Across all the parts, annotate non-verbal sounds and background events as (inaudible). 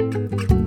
Hello,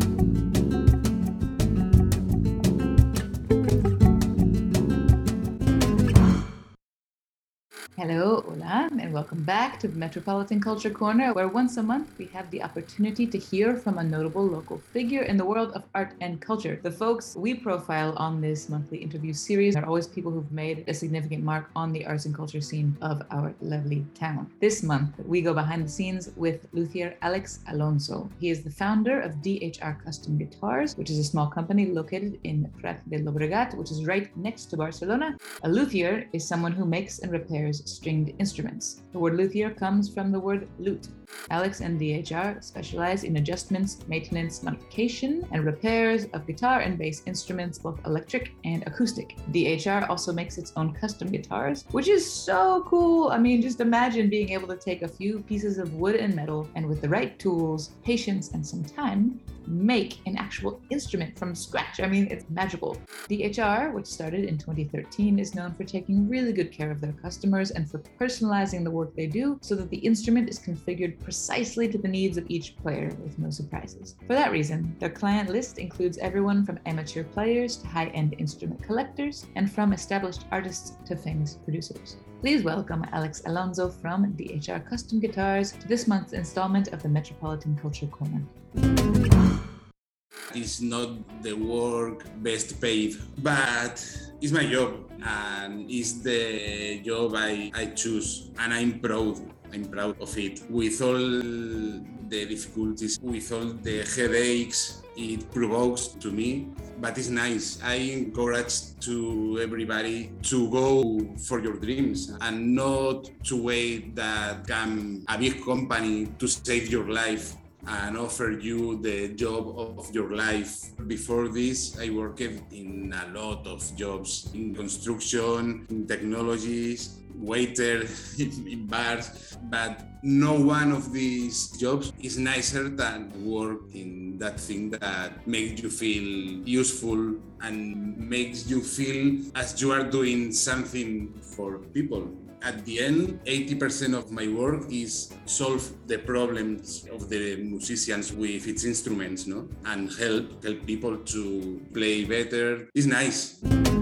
welcome back to the Metropolitan Culture Corner, where once a month we have the opportunity to hear from a notable local figure in the world of art and culture. The folks we profile on this monthly interview series are always people who've made a significant mark on the arts and culture scene of our lovely town. This month, we go behind the scenes with luthier Alex Alonso. He is the founder of DHR Custom Guitars, which is a small company located in Prat de Llobregat, which is right next to Barcelona. A luthier is someone who makes and repairs stringed instruments. The word luthier comes from the word lute. Alex and DHR specialize in adjustments, maintenance, modification, and repairs of guitar and bass instruments, both electric and acoustic. DHR also makes its own custom guitars, which is so cool. I mean, just imagine being able to take a few pieces of wood and metal and with the right tools, patience, and some time, make an actual instrument from scratch. I mean, it's magical. DHR, which started in 2013, is known for taking really good care of their customers and for personalizing the work they do so that the instrument is configured precisely to the needs of each player with no surprises. For that reason, their client list includes everyone from amateur players to high end instrument collectors and from established artists to famous producers. Please welcome Alex Alonso from DHR Custom Guitars to this month's installment of the Metropolitan Culture Corner. It's not the work best paid, but it's my job and it's the job I, I choose and I'm proud. I'm proud of it. With all the difficulties, with all the headaches it provokes to me, but it's nice. I encourage to everybody to go for your dreams and not to wait that come a big company to save your life and offer you the job of your life. Before this, I worked in a lot of jobs in construction, in technologies, waiter (laughs) in bars, but no one of these jobs is nicer than work in that thing that makes you feel useful and makes you feel as you are doing something for people at the end, 80% of my work is solve the problems of the musicians with its instruments, no? And help help people to play better. It's nice.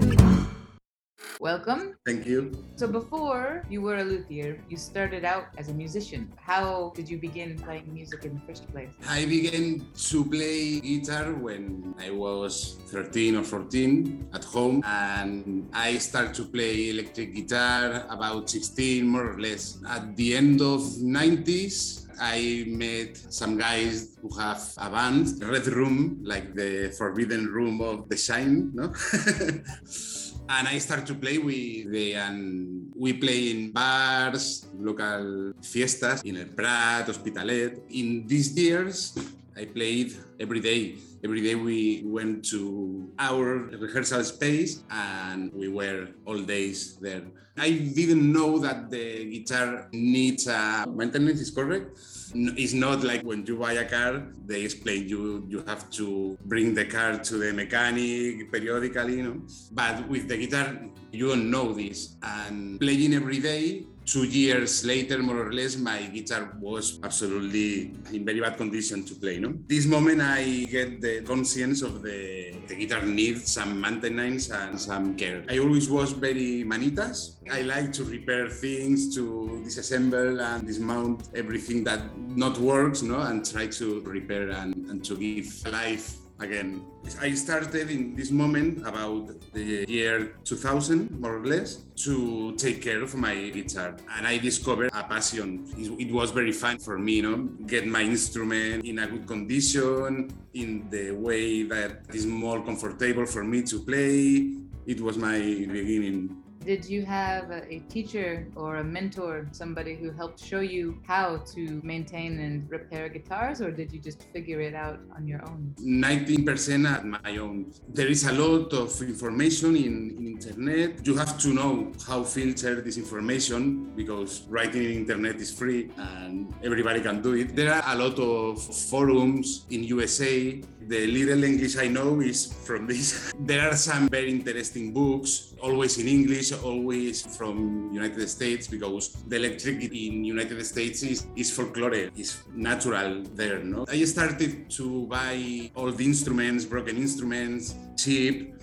Welcome. Thank you. So before you were a luthier, you started out as a musician. How did you begin playing music in the first place? I began to play guitar when I was 13 or 14 at home and I started to play electric guitar about 16 more or less. At the end of 90s, I met some guys who have a band, Red Room, like the forbidden room of the shine, no? (laughs) and I started to play with the and we play in bars, local fiestas in El Prat, Hospitalet. In these years, I played every day. Every day we went to our rehearsal space and we were all days there. I didn't know that the guitar needs a maintenance is correct. It's not like when you buy a car, they explain you you have to bring the car to the mechanic periodically, you know. But with the guitar, you don't know this. And playing every day, two years later, more or less, my guitar was absolutely in very bad condition to play. No, this moment I get the conscience of the the guitar needs some maintenance and some care. I always was very manitas. I like to repair things, to disassemble and dismount everything that not works, no, and try to repair and, and to give life again. I started in this moment about the year 2000, more or less, to take care of my guitar. And I discovered a passion. It, was very fun for me, you know, get my instrument in a good condition, in the way that is more comfortable for me to play. It was my beginning. Did you have a, teacher or a mentor, somebody who helped show you how to maintain and repair guitars, or did you just figure it out on your own? 19% at my own. There is a lot of information in, in internet. You have to know how filter this information because writing in internet is free and everybody can do it. There are a lot of forums in USA. The little English I know is from this. (laughs) There are some very interesting books, always in English always from United States because the electric in United States is, is folklore, is natural there. No, I started to buy all the instruments, broken instruments, cheap,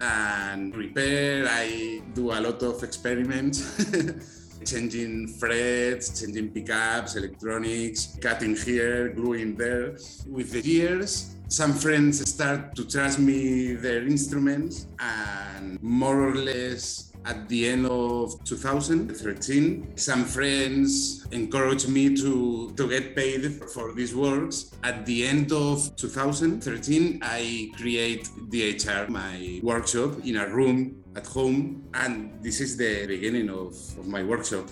and repair. I do a lot of experiments. (laughs) changing frets, changing pickups, electronics, cutting here, gluing there. With the years, some friends start to trust me their instruments and more or less at the end of 2013 some friends encouraged me to, to get paid for these works. At the end of 2013 i create dhr my workshop in a room at home and this is the beginning of, of my workshop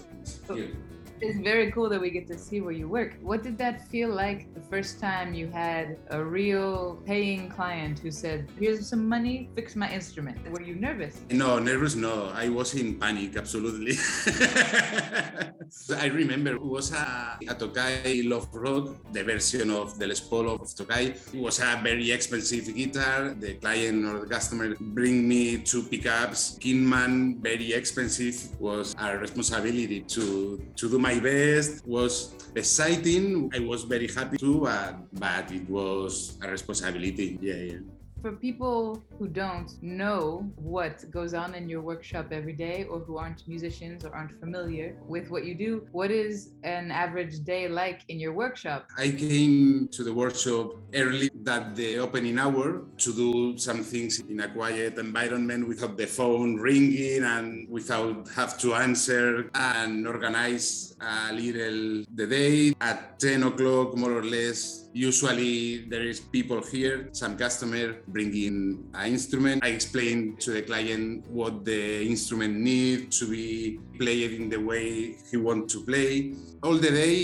it's very cool that we get to see where you work. What did that feel like the first time you had a real paying client who said, Here's some money, fix my instrument? Were you nervous? No, nervous, no. I was in panic, absolutely. (laughs) I remember it was a, a Tokai Love Rock, the version of the Les Paul of Tokai. It was a very expensive guitar. The client or the customer bring me two pickups. Kinman, very expensive, was a responsibility to, to do my best was exciting. I was very happy too, but, but it was a responsibility. Yeah, yeah for people who don't know what goes on in your workshop every day or who aren't musicians or aren't familiar with what you do, what is an average day like in your workshop? I came to the workshop early that the opening hour to do some things in a quiet environment without the phone ringing and without have to answer and organize a little the day at 10 o'clock more or less Usually there is people here, some customer bringing an instrument. I explain to the client what the instrument needs to be played in the way he wants to play. All the day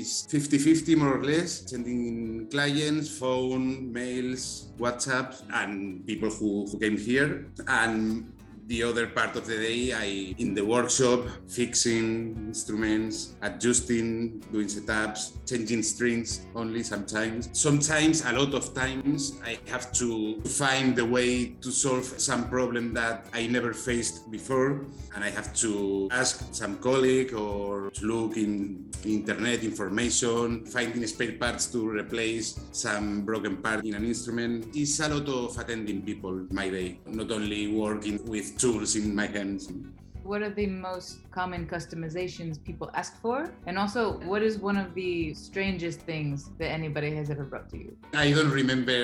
is 50-50 more or less, sending clients, phone, mails, WhatsApp, and people who, who came here. And the other part of the day I in the workshop fixing instruments, adjusting, doing setups, changing strings only sometimes. Sometimes a lot of times I have to find the way to solve some problem that I never faced before and I have to ask some colleague or look in internet information, finding spare parts to replace some broken part in an instrument. It's a lot of attending people my day, not only working with tools in my hands. What are the most common customizations people ask for? And also, what is one of the strangest things that anybody has ever brought to you? I don't remember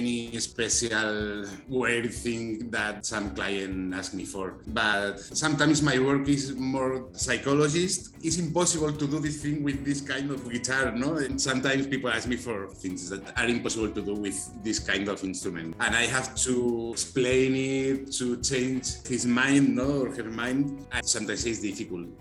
any special weird thing that some client asked me for, but sometimes my work is more psychologist. It's impossible to do this thing with this kind of guitar, no? And sometimes people ask me for things that are impossible to do with this kind of instrument, and I have to explain it to change his mind, no, or her mind and sometimes it's difficult.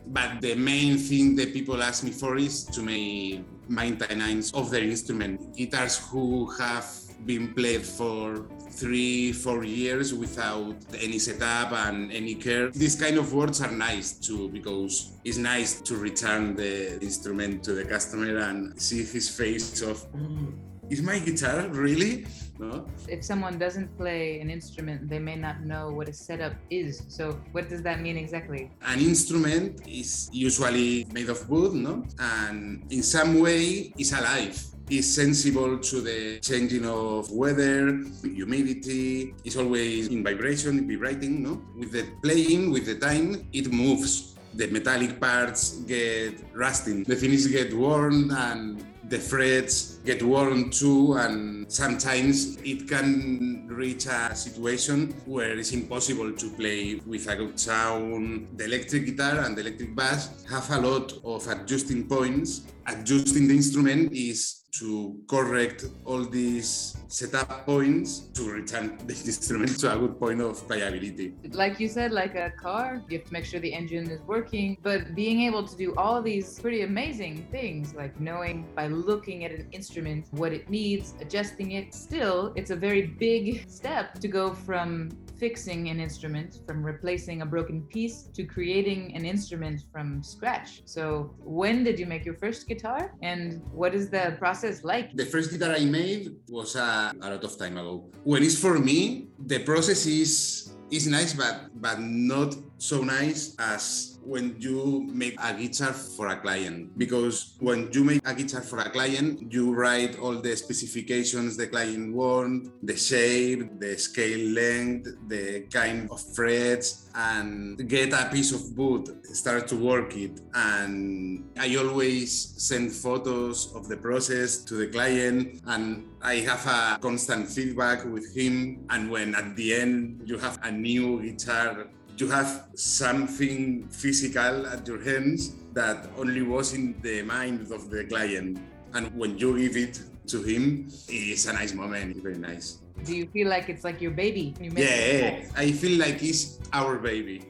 But the main thing that people ask me for is to make maintenance of their instrument. Guitars who have been played for three, four years without any setup and any care. These kind of words are nice too because it's nice to return the instrument to the customer and see his face of, oh, is my guitar really? No? If someone doesn't play an instrument, they may not know what a setup is. So, what does that mean exactly? An instrument is usually made of wood, no? And in some way, is alive is sensible to the changing of weather, humidity, it's always in vibration, vibrating, no? With the playing, with the time, it moves. The metallic parts get rusting, the finish get worn and the frets get worn too, and sometimes it can reach a situation where it's impossible to play with a good sound. The electric guitar and the electric bass have a lot of adjusting points. Adjusting the instrument is to correct all these setup points to return (laughs) the instrument to a good point of playability. Like you said, like a car, you have to make sure the engine is working, but being able to do all these pretty amazing things, like knowing by looking at an instrument what it needs, adjusting it, still, it's a very big step to go from fixing an instrument, from replacing a broken piece to creating an instrument from scratch. So, when did you make your first guitar and what is the process like? The first guitar I made was uh, a lot of time ago. When it's for me, the process is is nice, but but not so nice as when you make a guitar for a client. Because when you make a guitar for a client you write all the specifications the client want the shape the scale length the kind of frets and get a piece of wood start to work it. And i always send photos of the process to the client and i have a constant feedback with him. And when at the end you have a new guitar you have something physical at your hands that only was in the mind of the client. And when you give it to him, it's a nice moment. It's very nice. Do you feel like it's like your baby? You yeah, I feel like it's our baby.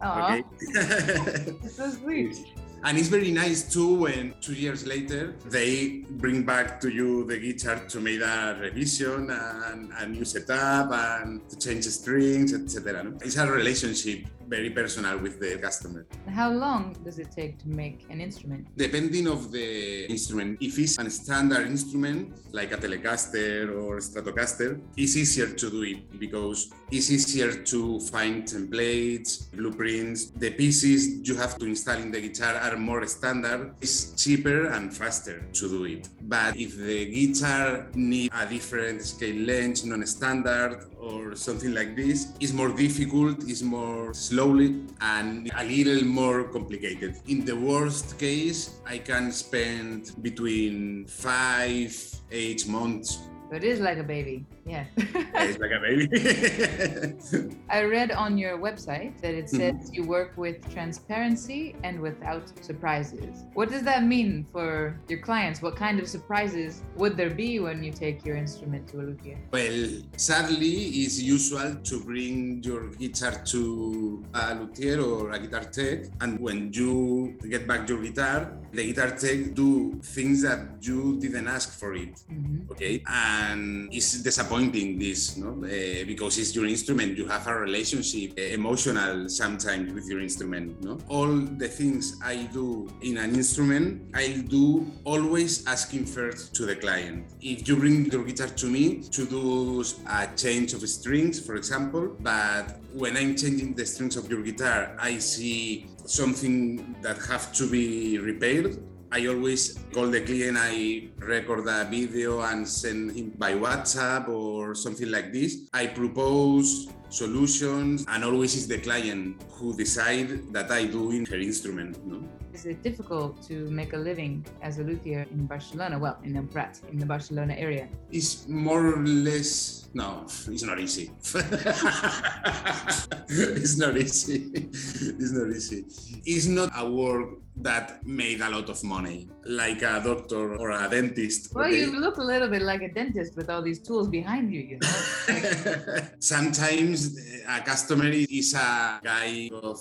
Aww. Okay? (laughs) it's so sweet. And it's very nice too when two years later they bring back to you the guitar to make a revision and a new setup and to change the strings, etc. It's a relationship very personal with the customer. How long does it take to make an instrument? Depending of the instrument. If it's a standard instrument like a Telecaster or Stratocaster, it's easier to do it because it's easier to find templates, blueprints. The pieces you have to install in the guitar are more standard. It's cheaper and faster to do it. But if the guitar needs a different scale length, non-standard, or something like this, is more difficult, is more slowly and a little more complicated. In the worst case, I can spend between five, eight months So it is like a baby. Yeah. it's like a baby. (laughs) I read on your website that it says mm-hmm. you work with transparency and without surprises. What does that mean for your clients? What kind of surprises would there be when you take your instrument to a luthier? Well, sadly, it's usual to bring your guitar to a luthier or a guitar tech, and when you get back your guitar, the guitar tech do things that you didn't ask for it. Mm-hmm. Okay, and it's disappointing this, no? Uh, because it's your instrument. You have a relationship, uh, emotional sometimes with your instrument. No, all the things I do in an instrument, I do always asking first to the client. If you bring your guitar to me to do a change of strings, for example, but when I'm changing the strings of your guitar, I see something that have to be repaired. I always call the client, I record a video and send him by WhatsApp or something like this. I propose solutions and always is the client who decide that I do in her instrument. No? Is it difficult to make a living as a luthier in Barcelona? Well, in El Prat, in the Barcelona area. It's more or less no, it's not easy. (laughs) it's not easy. It's not easy. It's not a work that made a lot of money, like a doctor or a dentist. Well, okay? you look a little bit like a dentist with all these tools behind you, you know? (laughs) Sometimes a customer is a guy of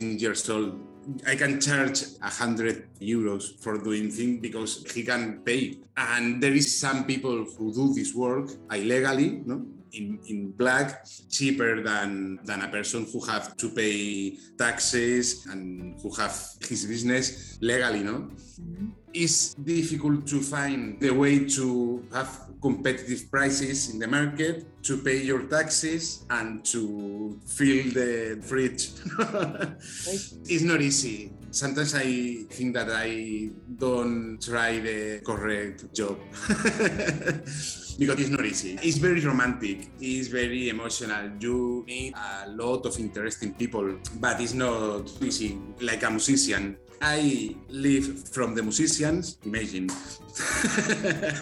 years old I can charge a hundred euros for doing things because he can pay. And there is some people who do this work illegally, no? In, in black cheaper than than a person who have to pay taxes and who have his business legally no mm-hmm. it's difficult to find the way to have competitive prices in the market to pay your taxes and to fill the fridge. (laughs) it's not easy. Sometimes I think that I don't try the correct job. (laughs) because it's not easy. It's very romantic, it's very emotional. You meet a lot of interesting people, but it's not easy like a musician. I live from the musicians, imagine. (laughs)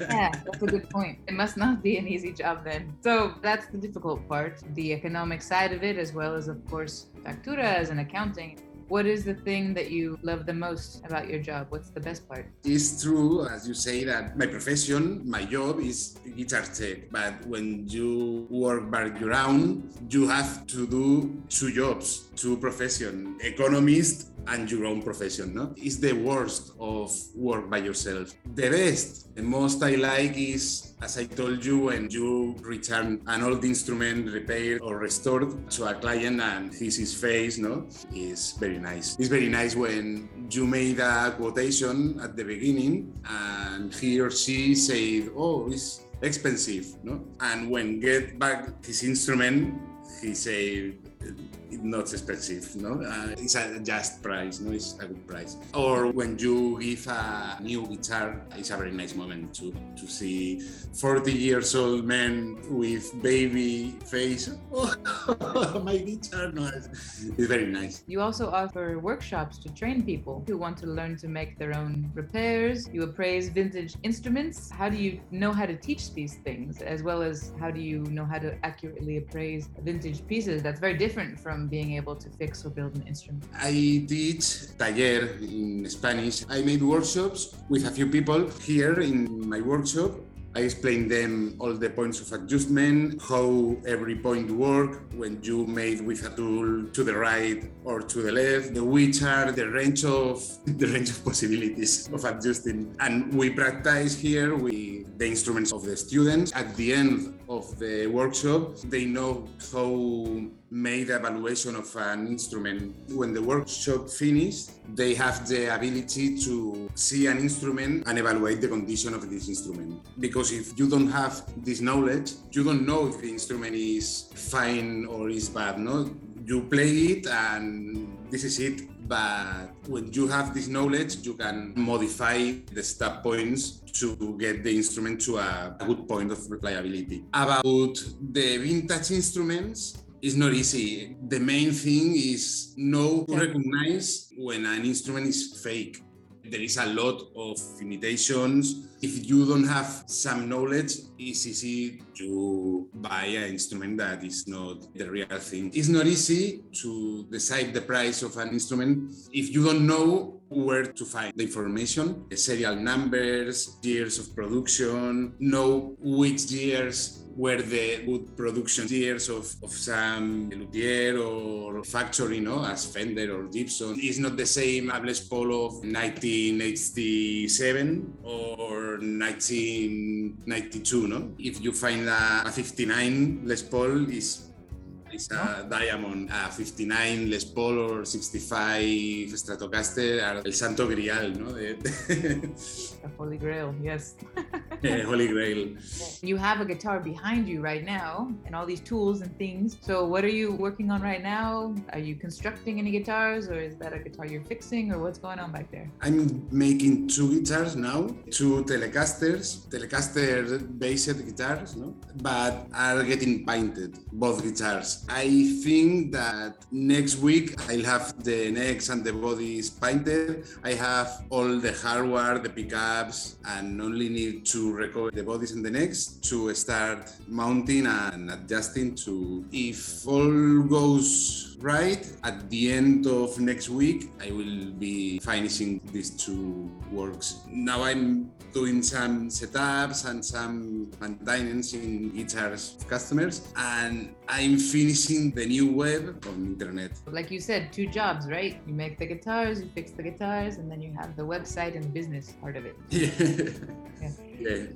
yeah, that's a good point. It must not be an easy job then. So that's the difficult part, the economic side of it, as well as, of course, facturas and accounting. What is the thing that you love the most about your job? What's the best part? It's true, as you say, that my profession, my job is guitar tech. But when you work by your own, you have to do two jobs, two profession economist and your own profession. No, it's the worst of work by yourself. The best, the most I like is, as I told you, when you return an old instrument repaired or restored to a client and he his face. No, is very nice. It's very nice when you made a quotation at the beginning and he or she said, "Oh, it's expensive," no, and when get back his instrument, he said not expensive, no? Uh, it's a just price, no? It's a good price. Or when you give a new guitar, it's a very nice moment to to see 40 years old men with baby face. (laughs) Oh, my guitar, no, it's, it's very nice. You also offer workshops to train people who want to learn to make their own repairs. You appraise vintage instruments. How do you know how to teach these things, as well as how do you know how to accurately appraise vintage pieces? That's very different from being able to fix or build an instrument. I teach taller in Spanish. I made workshops with a few people here in my workshop I explain them all the points of adjustment, how every point work when you made with a tool to the right or to the left, the which are the range of (laughs) the range of possibilities of adjusting. And we practice here with the instruments of the students. At the end of the workshop, they know how made evaluation of an instrument. When the workshop finished, they have the ability to see an instrument and evaluate the condition of this instrument. Because if you don't have this knowledge, you don't know if the instrument is fine or is bad. No, you play it and this is it. But when you have this knowledge, you can modify the stop points to get the instrument to a good point of reliability. About the vintage instruments, it's not easy. The main thing is know to recognize when an instrument is fake. There is a lot of imitations. If you don't have some knowledge, it's easy to buy an instrument that is not the real thing. It's not easy to decide the price of an instrument if you don't know where to find the information, the serial numbers, years of production, know which years were the good production years of, of some luthier or factory, no, as Fender or Gibson. It's not the same a Les Paul of 1987 or 1992, no? If you find a, a 59 Les Paul, is it's a Diamond, a 59 Les Paul or 65 Stratocaster el santo grial, ¿no? (laughs) The Holy Grail, yes. (laughs) (laughs) Holy Grail. You have a guitar behind you right now and all these tools and things. So, what are you working on right now? Are you constructing any guitars or is that a guitar you're fixing or what's going on back there? I'm making two guitars now, two Telecasters, Telecaster based guitars, no? but are getting painted, both guitars. I think that next week I'll have the necks and the bodies painted. I have all the hardware, the pickups, and only need to recover the bodies and the necks to start mounting and adjusting to if all goes right at the end of next week i will be finishing these two works. Now i'm doing some setups and some maintenance in guitars customers and i'm finishing the new web on internet. Like you said two jobs right? You make the guitars you fix the guitars and then you have the website and business part of it. (laughs) Yeah, yeah.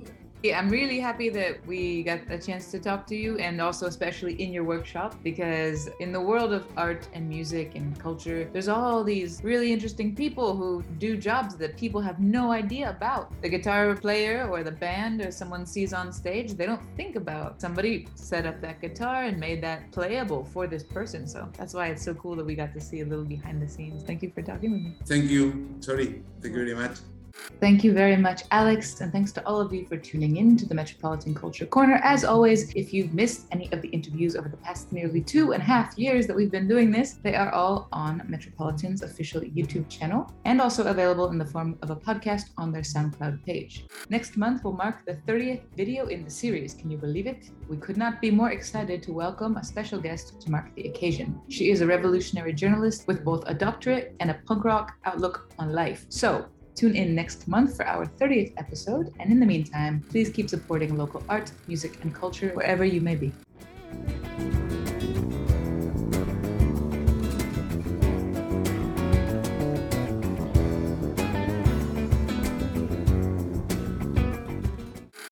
I'm really happy that we got a chance to talk to you and also especially in your workshop because in the world of art and music and culture, there's all these really interesting people who do jobs that people have no idea about. The guitar player or the band or someone sees on stage, they don't think about somebody set up that guitar and made that playable for this person. So that's why it's so cool that we got to see a little behind the scenes. Thank you for talking with me. Thank you. Sorry. Thank you very much. Thank you very much, Alex, and thanks to all of you for tuning in to the Metropolitan Culture Corner. As always, if you've missed any of the interviews over the past nearly two and a half years that we've been doing this, they are all on Metropolitan's official YouTube channel and also available in the form of a podcast on their SoundCloud page. Next month will mark the 30th video in the series. Can you believe it? We could not be more excited to welcome a special guest to mark the occasion. She is a revolutionary journalist with both a doctorate and a punk rock outlook on life. So, Tune in next month for our 30th episode. And in the meantime, please keep supporting local art, music, and culture wherever you may be.